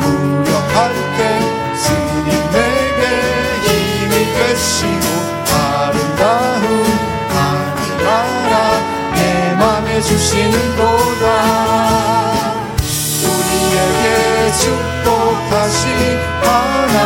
무력할 때 스님에게 힘이 되시고 아름다운 하늘나라 내 맘에 주시는 도다. 우리에게 축복하신 하나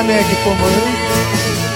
Amém, que pomando.